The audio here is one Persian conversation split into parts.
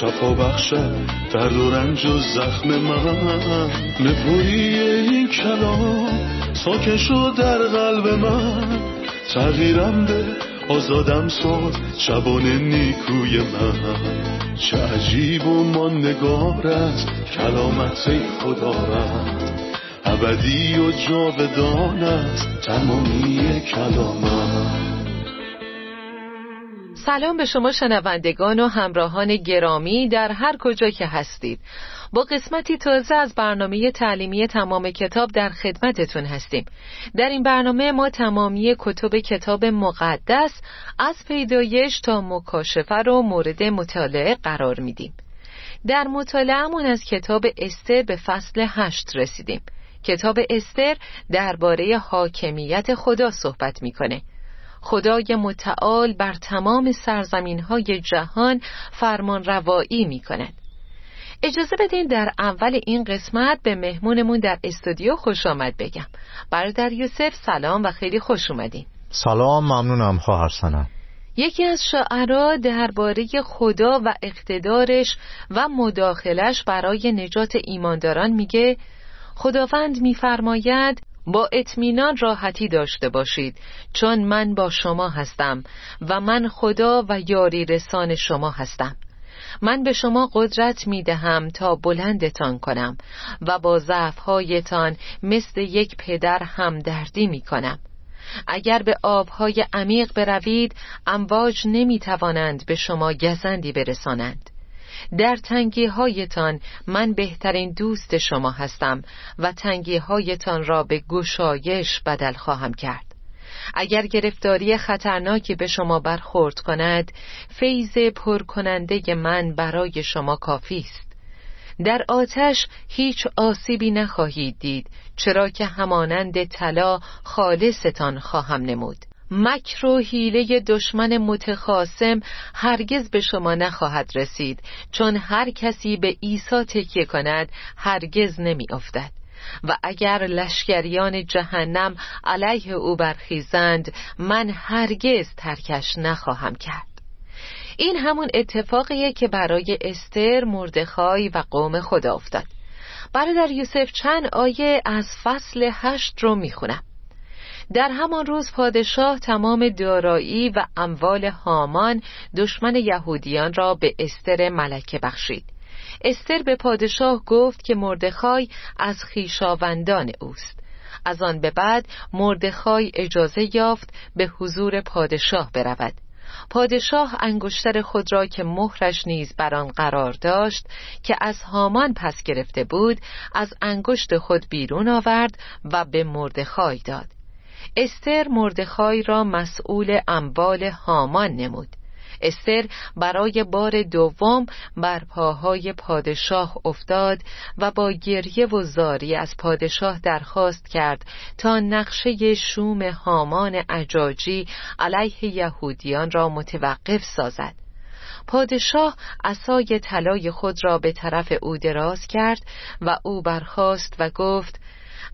شفا بخشد درد و رنج و زخم من. نپوری این کلام ساکن شد در قلب من. تغییرم به آزادم ساز شبان نیکوی من. چه عجیب و ماندگار است کلامت خدا رد ابدی و جاودان است تمامی کلامت سلام به شما شنوندگان و همراهان گرامی در هر کجا که هستید. با قسمتی تازه از برنامه تعلیمی تمام کتاب در خدمتتون هستیم. در این برنامه ما تمامی کتب کتاب مقدس از پیدایش تا مکاشفه رو مورد مطالعه قرار میدیم. در مطالعهمون از کتاب استر به فصل هشت رسیدیم. کتاب استر درباره حاکمیت خدا صحبت می‌کنه. خدای متعال بر تمام سرزمین های جهان فرمان روایی می کند اجازه بدین در اول این قسمت به مهمونمون در استودیو خوش آمد بگم. برادر یوسف سلام و خیلی خوش اومدین. سلام ممنونم خواهر سنم. یکی از شاعرها درباره خدا و اقتدارش و مداخلش برای نجات ایمانداران میگه خداوند میفرماید با اطمینان راحتی داشته باشید چون من با شما هستم و من خدا و یاری رسان شما هستم. من به شما قدرت می دهم تا بلندتان کنم و با ضعفهایتان مثل یک پدر همدردی می کنم. اگر به آبهای عمیق بروید امواج نمی توانند به شما گزندی برسانند. در تنگی هایتان من بهترین دوست شما هستم و تنگی هایتان را به گشایش بدل خواهم کرد. اگر گرفتاری خطرناکی به شما برخورد کند فیض پرکننده من برای شما کافی است. در آتش هیچ آسیبی نخواهید دید چرا که همانند طلا خالصتان خواهم نمود. مکر و حیله دشمن متخاسم هرگز به شما نخواهد رسید چون هر کسی به عیسی تکیه کند هرگز نمی افتد و اگر لشکریان جهنم علیه او برخیزند من هرگز ترکش نخواهم کرد. این همون اتفاقیه که برای استر مردخای و قوم خدا افتاد. برادر یوسف چند آیه از فصل هشت رو می‌خونم. در همان روز پادشاه تمام دارایی و اموال هامان دشمن یهودیان را به استر ملکه بخشید. استر به پادشاه گفت که مردخای از خیشاوندان اوست. از آن به بعد مردخای اجازه یافت به حضور پادشاه برود. پادشاه انگشتر خود را که مهرش نیز بر آن قرار داشت که از هامان پس گرفته بود از انگشت خود بیرون آورد و به مردخای داد. استر مردخای را مسئول اموال هامان نمود. استر برای بار دوم بر پاهای پادشاه افتاد و با گریه و زاری از پادشاه درخواست کرد تا نقشه شوم هامان عجاجی علیه یهودیان را متوقف سازد. پادشاه اسای طلای خود را به طرف او دراز کرد و او برخاست و گفت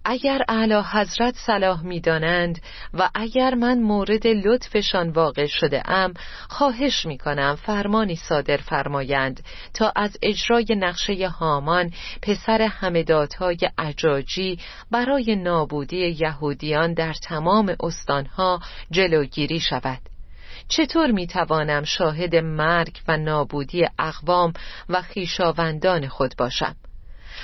اگر اعلی حضرت صلاح می‌دانند و اگر من مورد لطفشان واقع شده ام خواهش می کنم فرمانی صادر فرمایند تا از اجرای نقشه هامان پسر همدادهای عجاجی برای نابودی یهودیان در تمام استانها جلوگیری شود. چطور می توانم شاهد مرگ و نابودی اقوام و خیشاوندان خود باشم؟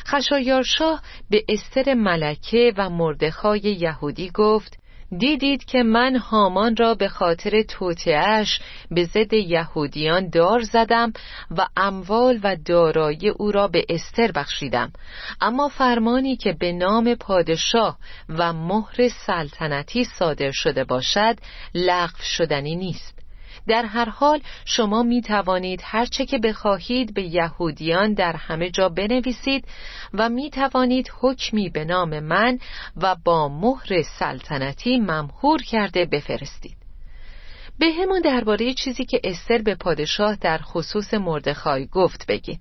خشایارشاه به استر ملکه و مردخای یهودی گفت دیدید که من هامان را به خاطر توتعش به ضد یهودیان دار زدم و اموال و دارایی او را به استر بخشیدم. اما فرمانی که به نام پادشاه و مهر سلطنتی صادر شده باشد لغو شدنی نیست. در هر حال شما می توانید هرچه که بخواهید به یهودیان در همه جا بنویسید و می توانید حکمی به نام من و با مهر سلطنتی ممهور کرده بفرستید. به همون درباره چیزی که استر به پادشاه در خصوص مردخای گفت بگین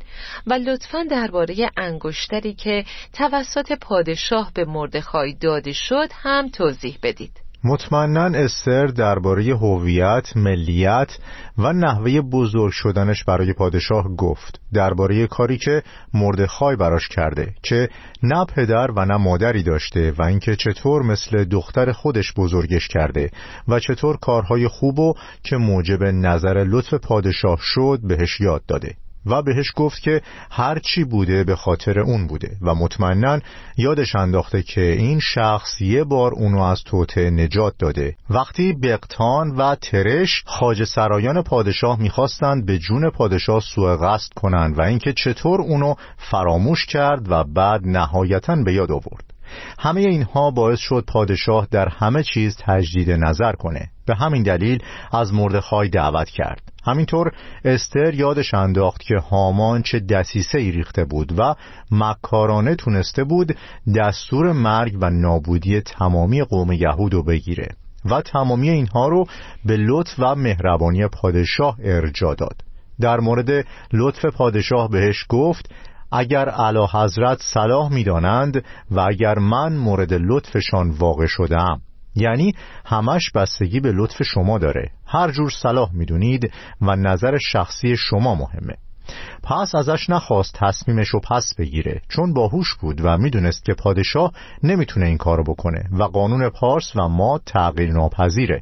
و لطفا درباره انگشتری که توسط پادشاه به مردخای داده شد هم توضیح بدید. مطمئنا استر درباره هویت، ملیت و نحوه بزرگ شدنش برای پادشاه گفت. درباره کاری که مردخای براش کرده که نه پدر و نه مادری داشته و اینکه چطور مثل دختر خودش بزرگش کرده و چطور کارهای خوب و که موجب نظر لطف پادشاه شد بهش یاد داده. و بهش گفت که هر چی بوده به خاطر اون بوده و مطمئنا یادش انداخته که این شخص یه بار اونو از توته نجات داده. وقتی بقتان و ترش خاج سرایان پادشاه می‌خواستند به جون پادشاه سوء قصد کنند و اینکه چطور اونو فراموش کرد و بعد نهایتا به یاد آورد. همه اینها باعث شد پادشاه در همه چیز تجدید نظر کنه. به همین دلیل از مردخای دعوت کرد. همینطور استر یادش انداخت که هامان چه دسیسه ای ریخته بود و مکارانه تونسته بود دستور مرگ و نابودی تمامی قوم یهود رو بگیره و تمامی اینها رو به لطف و مهربانی پادشاه ارجا داد. در مورد لطف پادشاه بهش گفت اگر علا حضرت صلاح می‌دانند و اگر من مورد لطفشان واقع شدم. یعنی همش بستگی به لطف شما داره. هر جور صلاح می‌دونید و نظر شخصی شما مهمه. پس ازش نخواست تصمیمش رو پس بگیره. چون باهوش بود و می‌دونست که پادشاه نمی‌تونه این کارو بکنه و قانون پارس و ما تغییر ناپذیره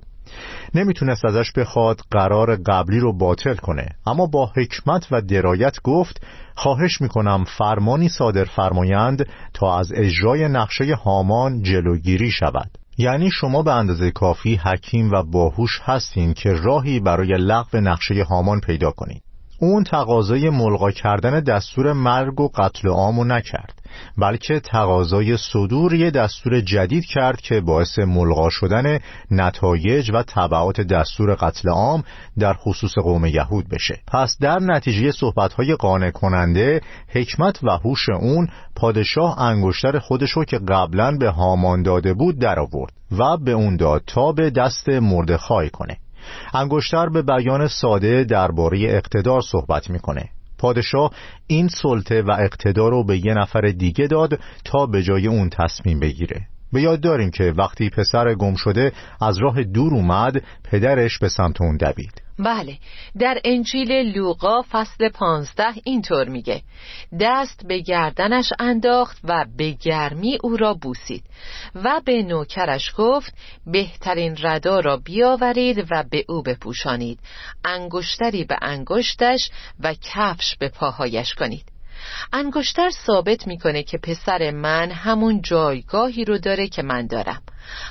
نمی‌تونست ازش بخواد قرار قبلی رو باطل کنه. اما با حکمت و درایت گفت خواهش می‌کنم فرمانی صادر فرمایند تا از اجرای نقشه هامان جلوگیری شود. یعنی شما به اندازه کافی حکیم و باهوش هستین که راهی برای لغو نقشه هامان پیدا کنید. اون تقاضای ملغا کردن دستور مرگ و قتل عامو نکرد. بلکه تقاضای صدور یه دستور جدید کرد که باعث ملغا شدن نتایج و طبعات دستور قتل عام در خصوص قوم یهود بشه. پس در نتیجه صحبتهای قانع کننده حکمت و هوش اون پادشاه انگشتر خودشو که قبلا به هامان داده بود در آورد و به اون داد تا به دست مردخای کنه. انگشتر به بیان ساده درباره اقتدار صحبت می‌کنه. پادشاه این سلطه و اقتدار رو به یه نفر دیگه داد تا به جای اون تصمیم بگیره. به یاد داریم که وقتی پسر گم شده از راه دور اومد پدرش به سمت اون دوید. بله در انجیل لوقا فصل پانزده اینطور میگه. دست به گردنش انداخت و به گرمی او را بوسید و به نوکرش گفت بهترین ردا را بیاورید و به او بپوشانید. انگشتری به انگشتش و کفش به پاهایش کنید. انگشتر ثابت می‌کنه که پسر من همون جایگاهی رو داره که من دارم.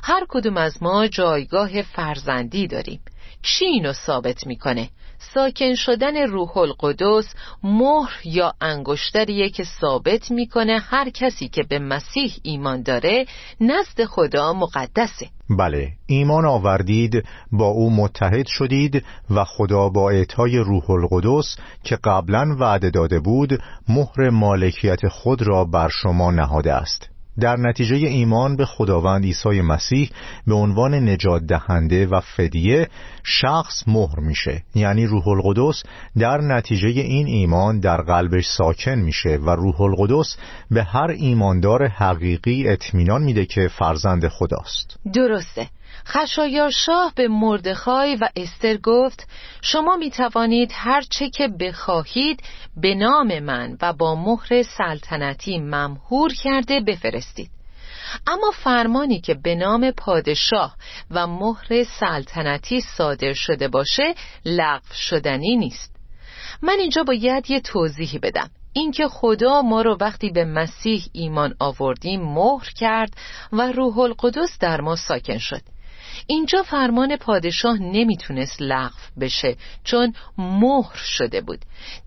هر کدوم از ما جایگاه فرزندی داریم. چی اینو ثابت می‌کنه؟ ساکن شدن روح القدس مهر یا انگشتریه که ثابت می‌کنه هر کسی که به مسیح ایمان داره نزد خدا مقدسه. بله ایمان آوردید با او متحد شدید و خدا با اعطای روح القدس که قبلا وعده داده بود مهر مالکیت خود را بر شما نهاده است. در نتیجه ایمان به خداوند عیسی مسیح به عنوان نجات دهنده و فدیه شخص مهر میشه. یعنی روح القدس در نتیجه این ایمان در قلبش ساکن میشه و روح القدس به هر ایماندار حقیقی اطمینان میده که فرزند خداست. درسته. خشایار شاه به مردخای و استر گفت شما می توانید هر چه که بخواهید به نام من و با مهر سلطنتی ممهور کرده بفرستید. اما فرمانی که به نام پادشاه و مهر سلطنتی صادر شده باشه لغو شدنی نیست. من اینجا باید یه توضیحی بدم. اینکه خدا ما رو وقتی به مسیح ایمان آوردیم مهر کرد و روح القدس در ما ساکن شد. اینجا فرمان پادشاه نمی‌تونست لغو بشه چون مهر شده بود.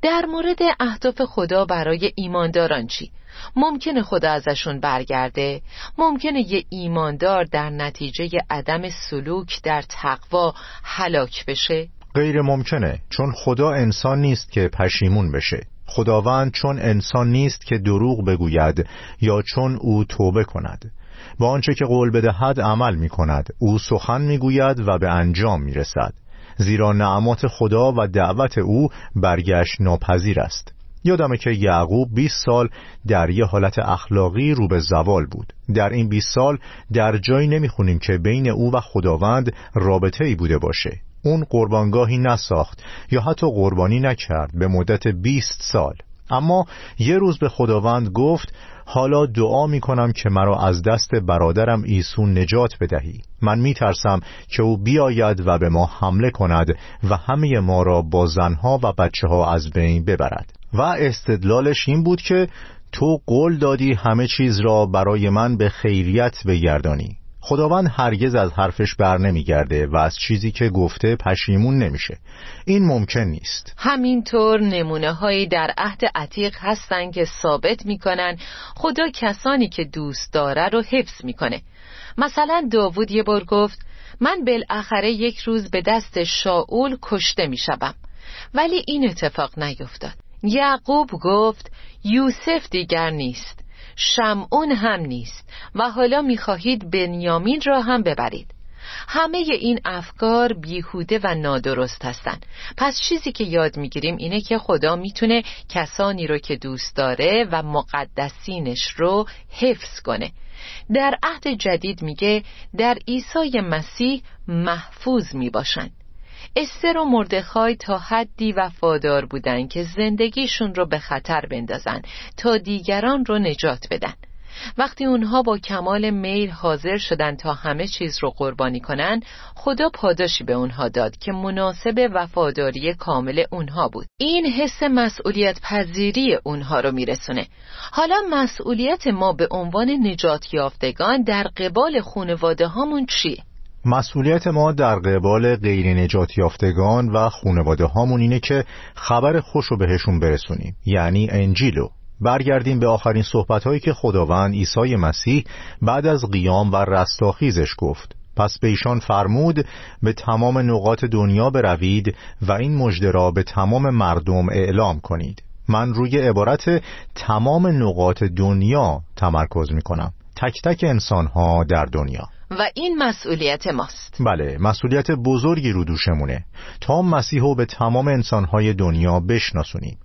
در مورد اهداف خدا برای ایمانداران چی؟ ممکنه خدا ازشون برگرده؟ ممکنه یه ایماندار در نتیجه عدم سلوک در تقوا هلاک بشه؟ غیر ممکنه چون خدا انسان نیست که پشیمون بشه. خداوند چون انسان نیست که دروغ بگوید یا چون او توبه کند. با آنچه که قول بدهد عمل می کند او سخن می گوید و به انجام می رسد زیرا نعمات خدا و دعوت او برگشت ناپذیر است. یادمه که یعقوب 20 سال در یه حالت اخلاقی رو به زوال بود. در این 20 سال در جایی نمی‌خونیم که بین او و خداوند رابطه ای بوده باشه. اون قربانگاهی نساخت یا حتی قربانی نکرد به مدت 20 سال. اما یه روز به خداوند گفت حالا دعا می کنم که مرا از دست برادرم ایسون نجات بدهی. من می ترسم که او بیاید و به ما حمله کند و همه ما را با زنها و بچه ها از بین ببرد. و استدلالش این بود که تو قول دادی همه چیز را برای من به خیریت بگردانی. خداوند هرگز از حرفش بر نمیگرده و از چیزی که گفته پشیمون نمیشه. این ممکن نیست. همینطور نمونه هایی در عهد عتیق هستن که ثابت می‌کنن خدا کسانی که دوست داره رو حفظ می‌کنه. مثلا داوود یه بار گفت من بالاخره یک روز به دست شاول کشته می‌شوم. ولی این اتفاق نیفتاد. یعقوب گفت یوسف دیگر نیست. شمعون هم نیست و حالا می‌خواهید بنیامین را هم ببرید. همه این افکار بیهوده و نادرست هستند. پس چیزی که یاد می‌گیریم اینه که خدا می‌تونه کسانی رو که دوست داره و مقدسینش رو حفظ کنه. در عهد جدید میگه در عیسی مسیح محفوظ می‌باشند. استر و مردخای تا حدی وفادار بودن که زندگیشون رو به خطر بندازن تا دیگران رو نجات بدن. وقتی اونها با کمال میل حاضر شدن تا همه چیز رو قربانی کنن خدا پاداشی به اونها داد که مناسب وفاداری کامل اونها بود. این حس مسئولیت پذیری اونها رو میرسونه. حالا مسئولیت ما به عنوان نجات یافتگان در قبال خونواده هامون چیه؟ مسئولیت ما در قبال غیر نجات یافتگان و خونواده هامون اینه که خبر خوش رو بهشون برسونیم یعنی انجیلو برگردیم به آخرین صحبت هایی که خداوند عیسی مسیح بعد از قیام و رستاخیزش گفت. پس به ایشان فرمود به تمام نقاط دنیا بروید و این مژده را به تمام مردم اعلام کنید. من روی عبارت تمام نقاط دنیا تمرکز می کنم تک تک انسان ها در دنیا. و این مسئولیت ماست. بله مسئولیت بزرگی رو دوشمونه. تا مسیح به تمام انسانهای دنیا بشناسونیم.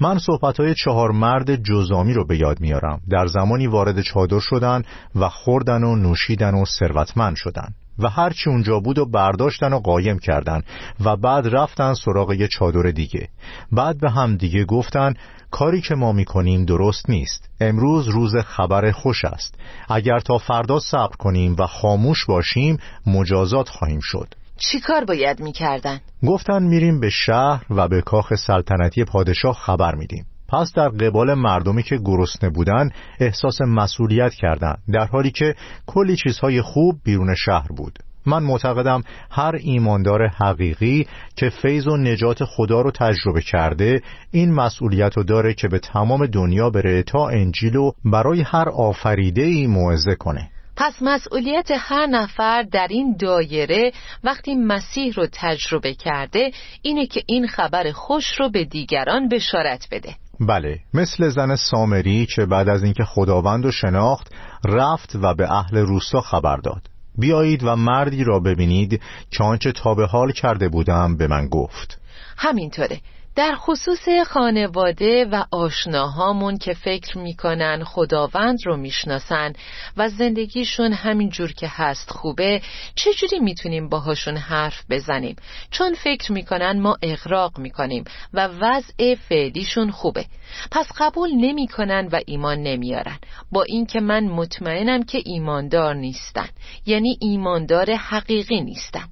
من صحبت چهار مرد جزامی رو به یاد میارم. در زمانی وارد چادر شدن و خوردن و نوشیدن و ثروتمند شدن. و هرچی اونجا بود و برداشتن و قایم کردن. و بعد رفتن سراغ یه چادر دیگه. بعد به هم دیگه گفتن کاری که ما می‌کنیم درست نیست. امروز روز خبر خوش است. اگر تا فردا صبر کنیم و خاموش باشیم مجازات خواهیم شد. چی کار باید می‌کردن؟ گفتن میریم به شهر و به کاخ سلطنتی پادشاه خبر میدیم. پس در قبال مردمی که گرسنه بودن احساس مسئولیت کردند در حالی که کلی چیزهای خوب بیرون شهر بود. من معتقدم هر ایماندار حقیقی که فیض و نجات خدا رو تجربه کرده این مسئولیت رو داره که به تمام دنیا بره تا انجیل رو برای هر آفریده ای موعظه کنه. پس مسئولیت هر نفر در این دایره وقتی مسیح رو تجربه کرده اینه که این خبر خوش رو به دیگران بشارت بده. بله مثل زن سامری که بعد از اینکه خداوند رو شناخت رفت و به اهل روستا خبر داد. بیایید و مردی را ببینید که آنچه تا به حال کرده بودم به من گفت. همینطوره. در خصوص خانواده و آشناهامون که فکر می‌کنن خداوند رو می‌شناسن و زندگیشون همین جور که هست خوبه چجوری می‌تونیم باهاشون حرف بزنیم؟ چون فکر می‌کنن ما اغراق می‌کنیم و وضع فعلیشون خوبه. پس قبول نمی‌کنن و ایمان نمیارن. با اینکه من مطمئنم که ایماندار نیستن. یعنی ایماندار حقیقی نیستن.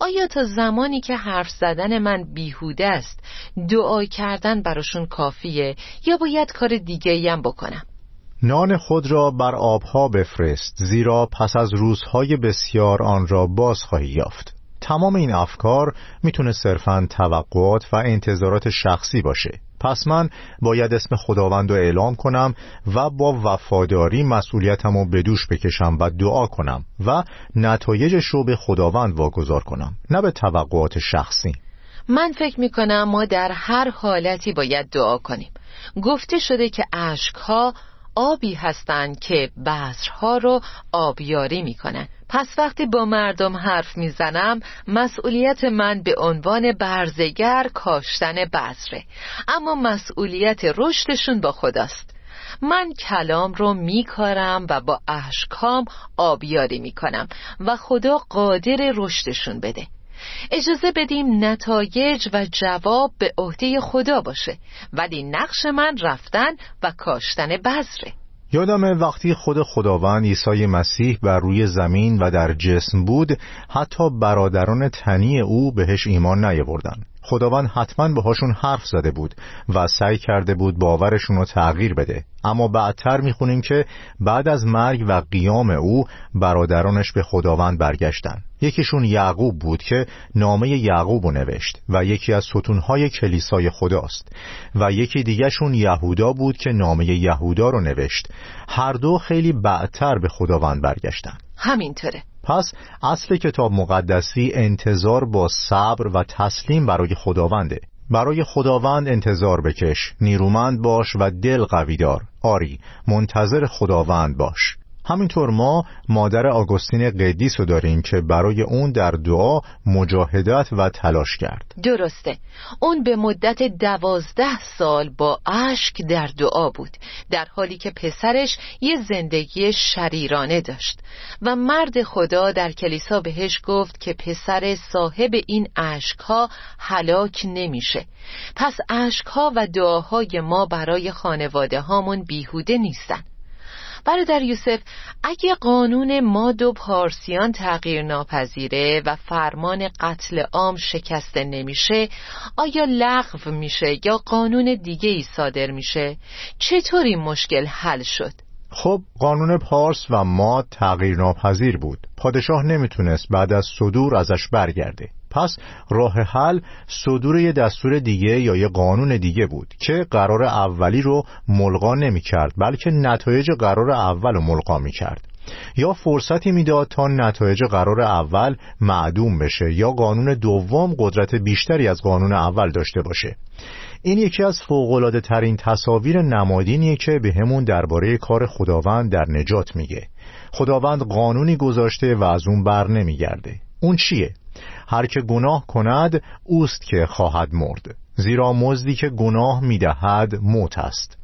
آیا تا زمانی که حرف زدن من بیهوده است دعا کردن براشون کافیه یا باید کار دیگه هم بکنم؟ نان خود را بر آبها بفرست زیرا پس از روزهای بسیار آن را باز خواهی یافت. تمام این افکار می‌تونه صرفا توقعات و انتظارات شخصی باشه. پس من باید اسم خداوند رو اعلام کنم و با وفاداری مسئولیتم رو به دوش بکشم و دعا کنم و نتایجش رو به خداوند واگذار کنم نه به توقعات شخصی. من فکر می کنم ما در هر حالتی باید دعا کنیم. گفته شده که ها آبی هستند که بذرها رو آبیاری می‌کنن. پس وقتی با مردم حرف می‌زنم مسئولیت من به عنوان برزگر کاشتن بذره. اما مسئولیت رشدشون با خداست. من کلام رو میکارم و با اشکام آبیاری می‌کنم و خدا قادر رشدشون بده. اجازه بدیم نتایج و جواب به عهده خدا باشه ولی نقش من رفتن و کاشتن بذره. یادم وقتی خود خداوند عیسی مسیح بر روی زمین و در جسم بود حتی برادران تنی او بهش ایمان نیاوردن خداوند حتما باهاشون حرف زده بود و سعی کرده بود باورشون رو تغییر بده. اما بعدتر می‌خونیم که بعد از مرگ و قیام او برادرانش به خداوند برگشتن. یکیشون یعقوب بود که نامه یعقوب رو نوشت و یکی از ستونهای کلیسای خداست و یکی دیگهشون یهودا بود که نامه یهودا رو نوشت. هر دو خیلی بعدتر به خداوند برگشتن. همینطوره. پس اصل کتاب مقدسی انتظار با صبر و تسلیم برای خداونده. برای خداوند انتظار بکش نیرومند باش و دل قوی دار آری منتظر خداوند باش. همینطور ما مادر آگوستین قدیس رو داریم که برای اون در دعا مجاهدت و تلاش کرد. درسته. اون به مدت دوازده سال با اشک در دعا بود در حالی که پسرش یه زندگی شریرانه داشت و مرد خدا در کلیسا بهش گفت که پسر صاحب این اشکها هلاک نمیشه. پس اشکها و دعاهای ما برای خانواده هامون بیهوده نیستن. برادر یوسف اگه قانون ماد و پارسیان تغییر ناپذیره و فرمان قتل عام شکسته نمیشه آیا لغو میشه یا قانون دیگه ای صادر میشه؟ چطور این مشکل حل شد؟ خب قانون پارس و ماد تغییر ناپذیر بود. پادشاه نمی‌تونست بعد از صدور ازش برگرده. پس راه حل صدور یه دستور دیگه یا یه قانون دیگه بود که قرار اولی رو ملغا نمی کرد بلکه نتایج قرار اول رو ملغا می کرد یا فرصتی می‌داد تا نتایج قرار اول معدوم بشه یا قانون دوم قدرت بیشتری از قانون اول داشته باشه. این یکی از فوقلاده ترین تصاویر نمادینیه که به همون درباره کار خداوند در نجات میگه. خداوند قانونی گذاشته و از اون بر نمیگرده. اون چیه؟ هر که گناه کند اوست که خواهد مرد. زیرا مزدی که گناه می‌دهد موت است.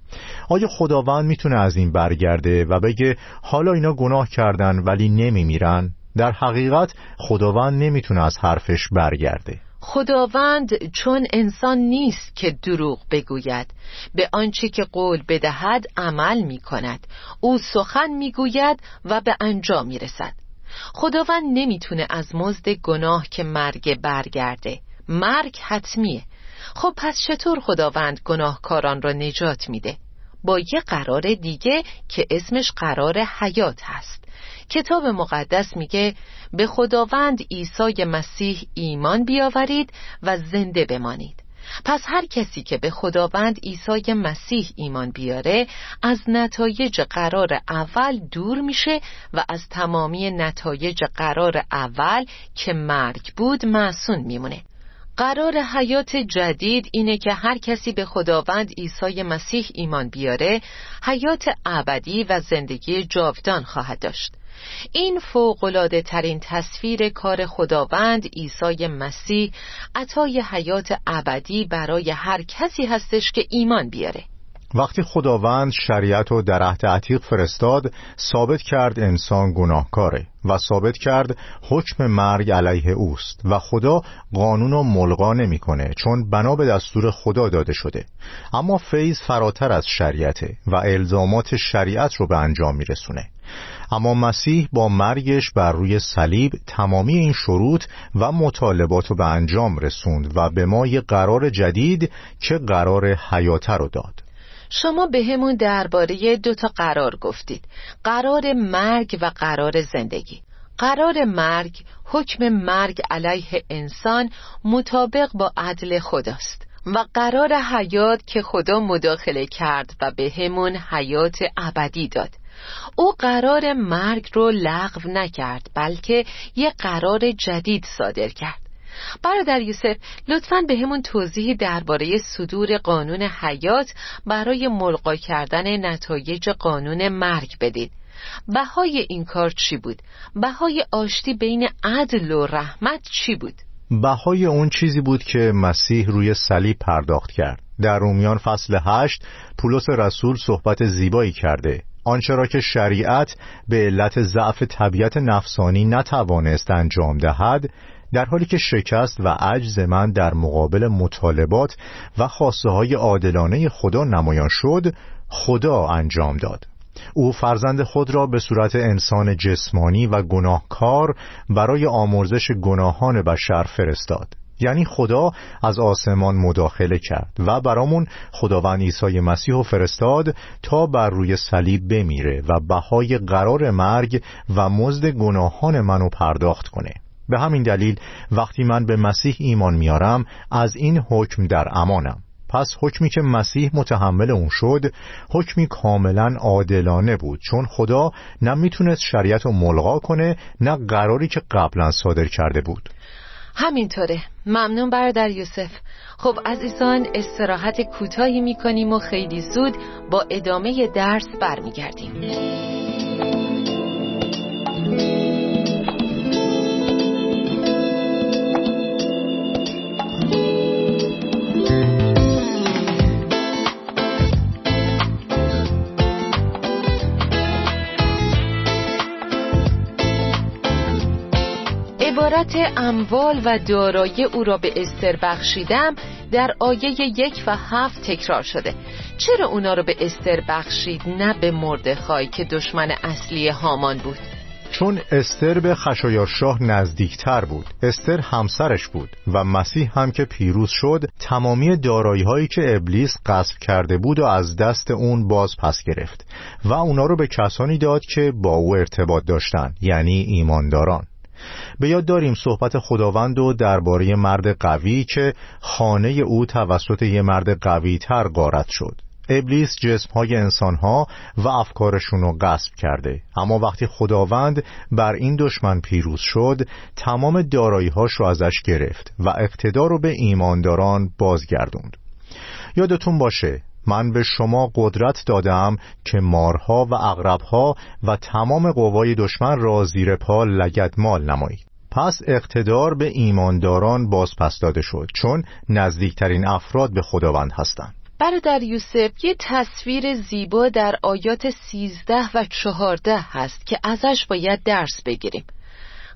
آیا خداوند می‌تونه از این برگرده و بگه حالا اینا گناه کردن ولی نمیمیرن؟ در حقیقت خداوند نمی‌تونه از حرفش برگرده. خداوند چون انسان نیست که دروغ بگوید به آنچه که قول بدهد عمل می کند او سخن می‌گوید و به انجام می رسد خداوند نمی‌تونه از مزد گناه که مرگ برگرده. مرگ حتمیه. خب پس چطور خداوند گناهکاران را نجات میده؟ با یه قرار دیگه که اسمش قرار حیات هست. کتاب مقدس میگه به خداوند عیسی مسیح ایمان بیاورید و زنده بمانید. پس هر کسی که به خداوند عیسی مسیح ایمان بیاره از نتایج قرار اول دور میشه و از تمامی نتایج قرار اول که مرگ بود معصون میمونه. قرار حیات جدید اینه که هر کسی به خداوند عیسی مسیح ایمان بیاره حیات ابدی و زندگی جاودان خواهد داشت. این فوقلاده ترین تصویر کار خداوند عیسی مسیح عطای حیات ابدی برای هر کسی هستش که ایمان بیاره. وقتی خداوند شریعت و در عهد عتیق فرستاد ثابت کرد انسان گناهکاره و ثابت کرد حکم مرگ علیه اوست و خدا قانون رو ملغا نمی‌کنه چون بنا به دستور خدا داده شده. اما فیض فراتر از شریعته و الزامات شریعت رو به انجام میرسونه. اما مسیح با مرگش بر روی صلیب تمامی این شروط و مطالبات رو به انجام رسوند و به ما یه قرار جدید که قرار حیاته رو داد. شما به همون درباره دو تا قرار گفتید. قرار مرگ و قرار زندگی. قرار مرگ حکم مرگ علیه انسان مطابق با عدل خداست و قرار حیات که خدا مداخله کرد و به همون حیات ابدی داد. او قرار مرگ رو لغو نکرد بلکه یه قرار جدید صادر کرد. برادر یوسف لطفا به همون توضیحی درباره صدور قانون حیات برای ملقا کردن نتایج قانون مرگ بدید بهای این کار چی بود؟ بهای آشتی بین عدل و رحمت چی بود؟ بهای اون چیزی بود که مسیح روی صلیب پرداخت کرد در رومیان فصل هشت پولس رسول صحبت زیبایی کرده آنچه را که شریعت به علت ضعف طبیعت نفسانی نتوانست انجام دهد در حالی که شکست و عجز من در مقابل مطالبات و خواسته های عادلانه خدا نمایان شد خدا انجام داد. او فرزند خود را به صورت انسان جسمانی و گناهکار برای آمرزش گناهان بشر فرستاد. یعنی خدا از آسمان مداخله کرد و برامون خداوند عیسی مسیح و فرستاد تا بر روی صلیب بمیره و بهای قرار مرگ و مزد گناهان منو پرداخت کنه. به همین دلیل وقتی من به مسیح ایمان میارم از این حکم در امانم. پس حکمی که مسیح متحمل اون شد حکمی کاملا عادلانه بود چون خدا نه می‌تونست شریعت رو ملغا کنه نه قراری که قبلا صادر کرده بود. همینطوره. ممنون برادر یوسف. خب عزیزان استراحت کوتاهی می‌کنیم و خیلی زود با ادامه درس برمیگردیم. عبارت اموال و دارایی او را به استر بخشیدم در آیه یک و هفت تکرار شده. چرا اونا رو به استر بخشید نه به مردخای که دشمن اصلی هامان بود؟ چون استر به خشایارشاه نزدیکتر بود. استر همسرش بود و مسیح هم که پیروز شد تمامی دارایی هایی که ابلیس قصب کرده بود و از دست اون باز پس گرفت و اونا رو به کسانی داد که با او ارتباط داشتند یعنی ایمانداران. به یاد داریم صحبت خداوند و درباره مرد قوی که خانه او توسط یه مرد قوی تر غارت شد. ابلیس جسم های انسان ها و افکارشون رو غصب کرده. اما وقتی خداوند بر این دشمن پیروز شد تمام دارایی هاش رو ازش گرفت و اقتدار رو به ایمانداران بازگردوند. یادتون باشه من به قدرت قدرت دادم که مارها و اغربها و تمام قوای دشمن را زیر پا لگدمال نمایید. پس اقتدار به ایمانداران باز پس داده شد چون نزدیکترین افراد به خداوند هستند. برادر یوسف یه تصویر زیبا در آیات سیزده و چهارده هست که ازش باید درس بگیریم.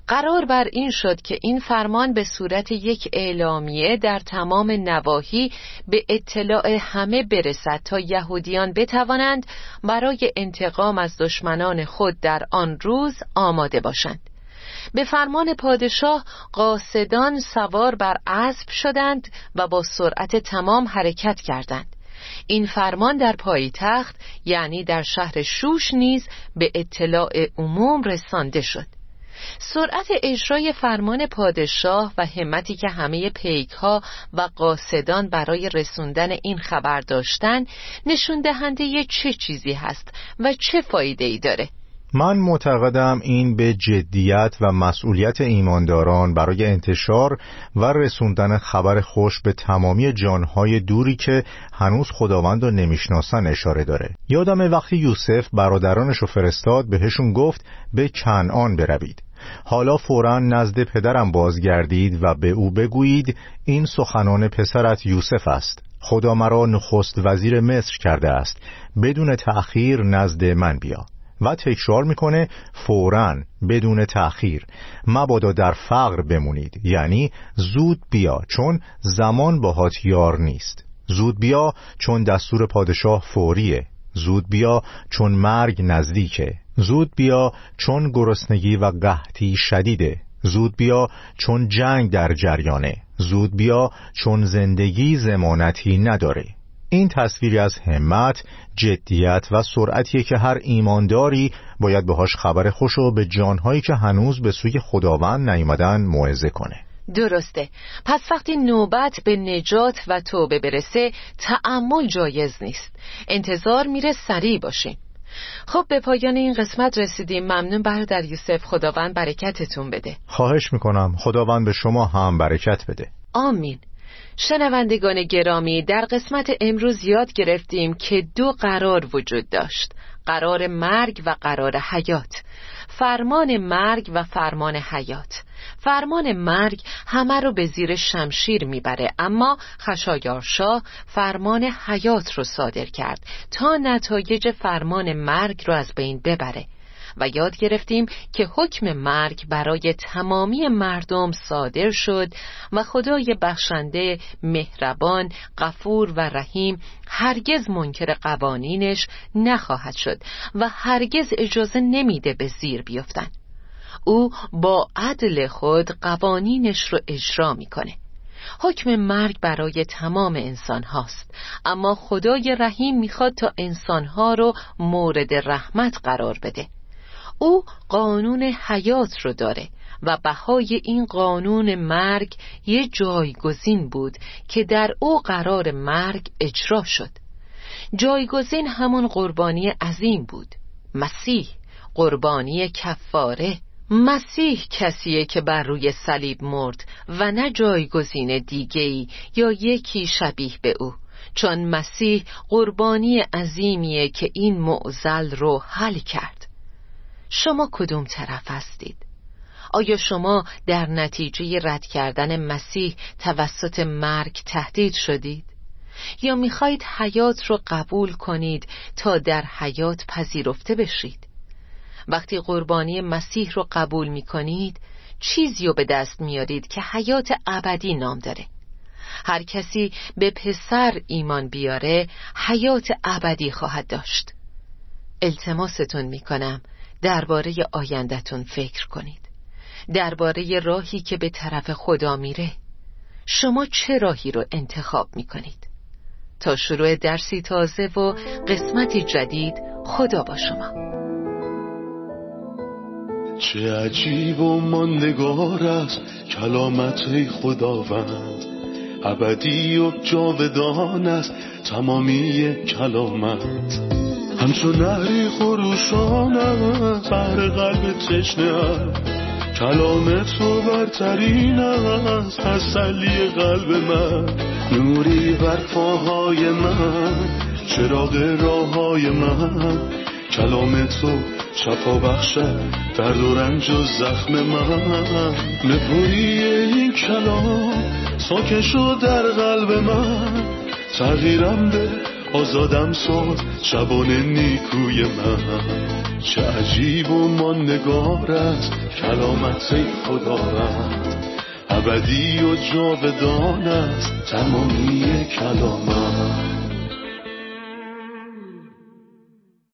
قرار بر این شد که این فرمان به صورت یک اعلامیه در تمام نواحی به اطلاع همه برسد تا یهودیان بتوانند برای انتقام از دشمنان خود در آن روز آماده باشند. به فرمان پادشاه قاصدان سوار بر اسب شدند و با سرعت تمام حرکت کردند. این فرمان در پایتخت یعنی در شهر شوش نیز به اطلاع عموم رسانده شد. سرعت اجرای فرمان پادشاه و همتی که همه پیک ها و قاصدان برای رسوندن این خبر داشتن نشون دهنده چه چیزی هست و چه فایده ای داره؟ من معتقدم این به جدیت و مسئولیت ایمانداران برای انتشار و رسوندن خبر خوش به تمامی جانهای دوری که هنوز خداوند رو نمی‌شناسن اشاره داره. یادم وقتی یوسف برادرانش رو فرستاد بهشون گفت به کنعان بروید. حالا فورا نزد پدرم بازگردید و به او بگویید این سخنان پسرت یوسف است. خدا مرا نخست وزیر مصر کرده است. بدون تأخیر نزد من بیا. و تکرار می‌کنه فورا بدون تأخیر. مبادا در فقر بمونید. یعنی زود بیا چون زمان باهات یار نیست. زود بیا چون دستور پادشاه فوریه. زود بیا چون مرگ نزدیکه. زود بیا چون گرسنگی و قحطی شدیده. زود بیا چون جنگ در جریانه. زود بیا چون زندگی زمانتی نداره. این تصویری از همت، جدیت و سرعتیه که هر ایمانداری باید بهاش خبر خوش و به جانهایی که هنوز به سوی خداوند نیامدن موعظه کنه. درسته. پس وقتی نوبت به نجات و توبه برسه تعمل جایز نیست. انتظار میره سریع باشیم خب به پایان این قسمت رسیدیم. ممنون برادر یوسف. خداوند برکتتون بده. خواهش می‌کنم. خداوند به شما هم برکت بده. آمین. شنوندگان گرامی در قسمت امروز یاد گرفتیم که دو قرار وجود داشت. قرار مرگ و قرار حیات. فرمان مرگ و فرمان حیات. فرمان مرگ همه رو به زیر شمشیر می‌بره اما خشایارشاه فرمان حیات رو صادر کرد تا نتایج فرمان مرگ رو از بین ببره. و یاد گرفتیم که حکم مرگ برای تمامی مردم صادر شد و خدای بخشنده مهربان قفور و رحیم هرگز منکر قوانینش نخواهد شد و هرگز اجازه نمیده به زیر بیفتن. او با عدل خود قوانینش رو اجرا می‌کنه. حکم مرگ برای تمام انسان هاست. اما خدای رحیم می‌خواد تا انسان ها رو مورد رحمت قرار بده. او قانون حیات رو داره و بهای این قانون مرگ یه جایگزین بود که در او قرار مرگ اجرا شد. جایگزین همون قربانی عظیم بود. مسیح قربانی کفاره. مسیح کسیه که بر روی صلیب مرد و نه جایگزین دیگهی یا یکی شبیه به او. چون مسیح قربانی عظیمیه که این معزل رو حل کرد. شما کدوم طرف هستید؟ آیا شما در نتیجه رد کردن مسیح توسط مرگ تهدید شدید؟ یا می‌خواهید حیات رو قبول کنید تا در حیات پذیرفته بشید؟ وقتی قربانی مسیح رو قبول می‌کنید چیزی رو به دست میارید که حیات ابدی نام داره هر کسی به پسر ایمان بیاره حیات ابدی خواهد داشت التماستون می‌کنم درباره آیندهتون فکر کنید. درباره راهی که به طرف خدا میره. شما چه راهی رو انتخاب می‌کنید؟ تا شروع درسی تازه و قسمتی جدید خدا با شما. چه عجیب و ماندگار است کلامت خداوند. ابدی و جاودان است تمامی کلامت. همچون نهری خروشان است بر قلب تشنه کلام تو برترین است تسلی قلب من. نوری بر پاهای من چراغ راه های من. کلام تو شفا بخشد درد و رنج و زخم من. نپوری این کلام ساکن شد در قلب من. تغییرم به آزادم ساز شبان نیکوی من. چه عجیب و ماندگار است کلامت خدا رد ابدی و جاودان است تمامی کلامت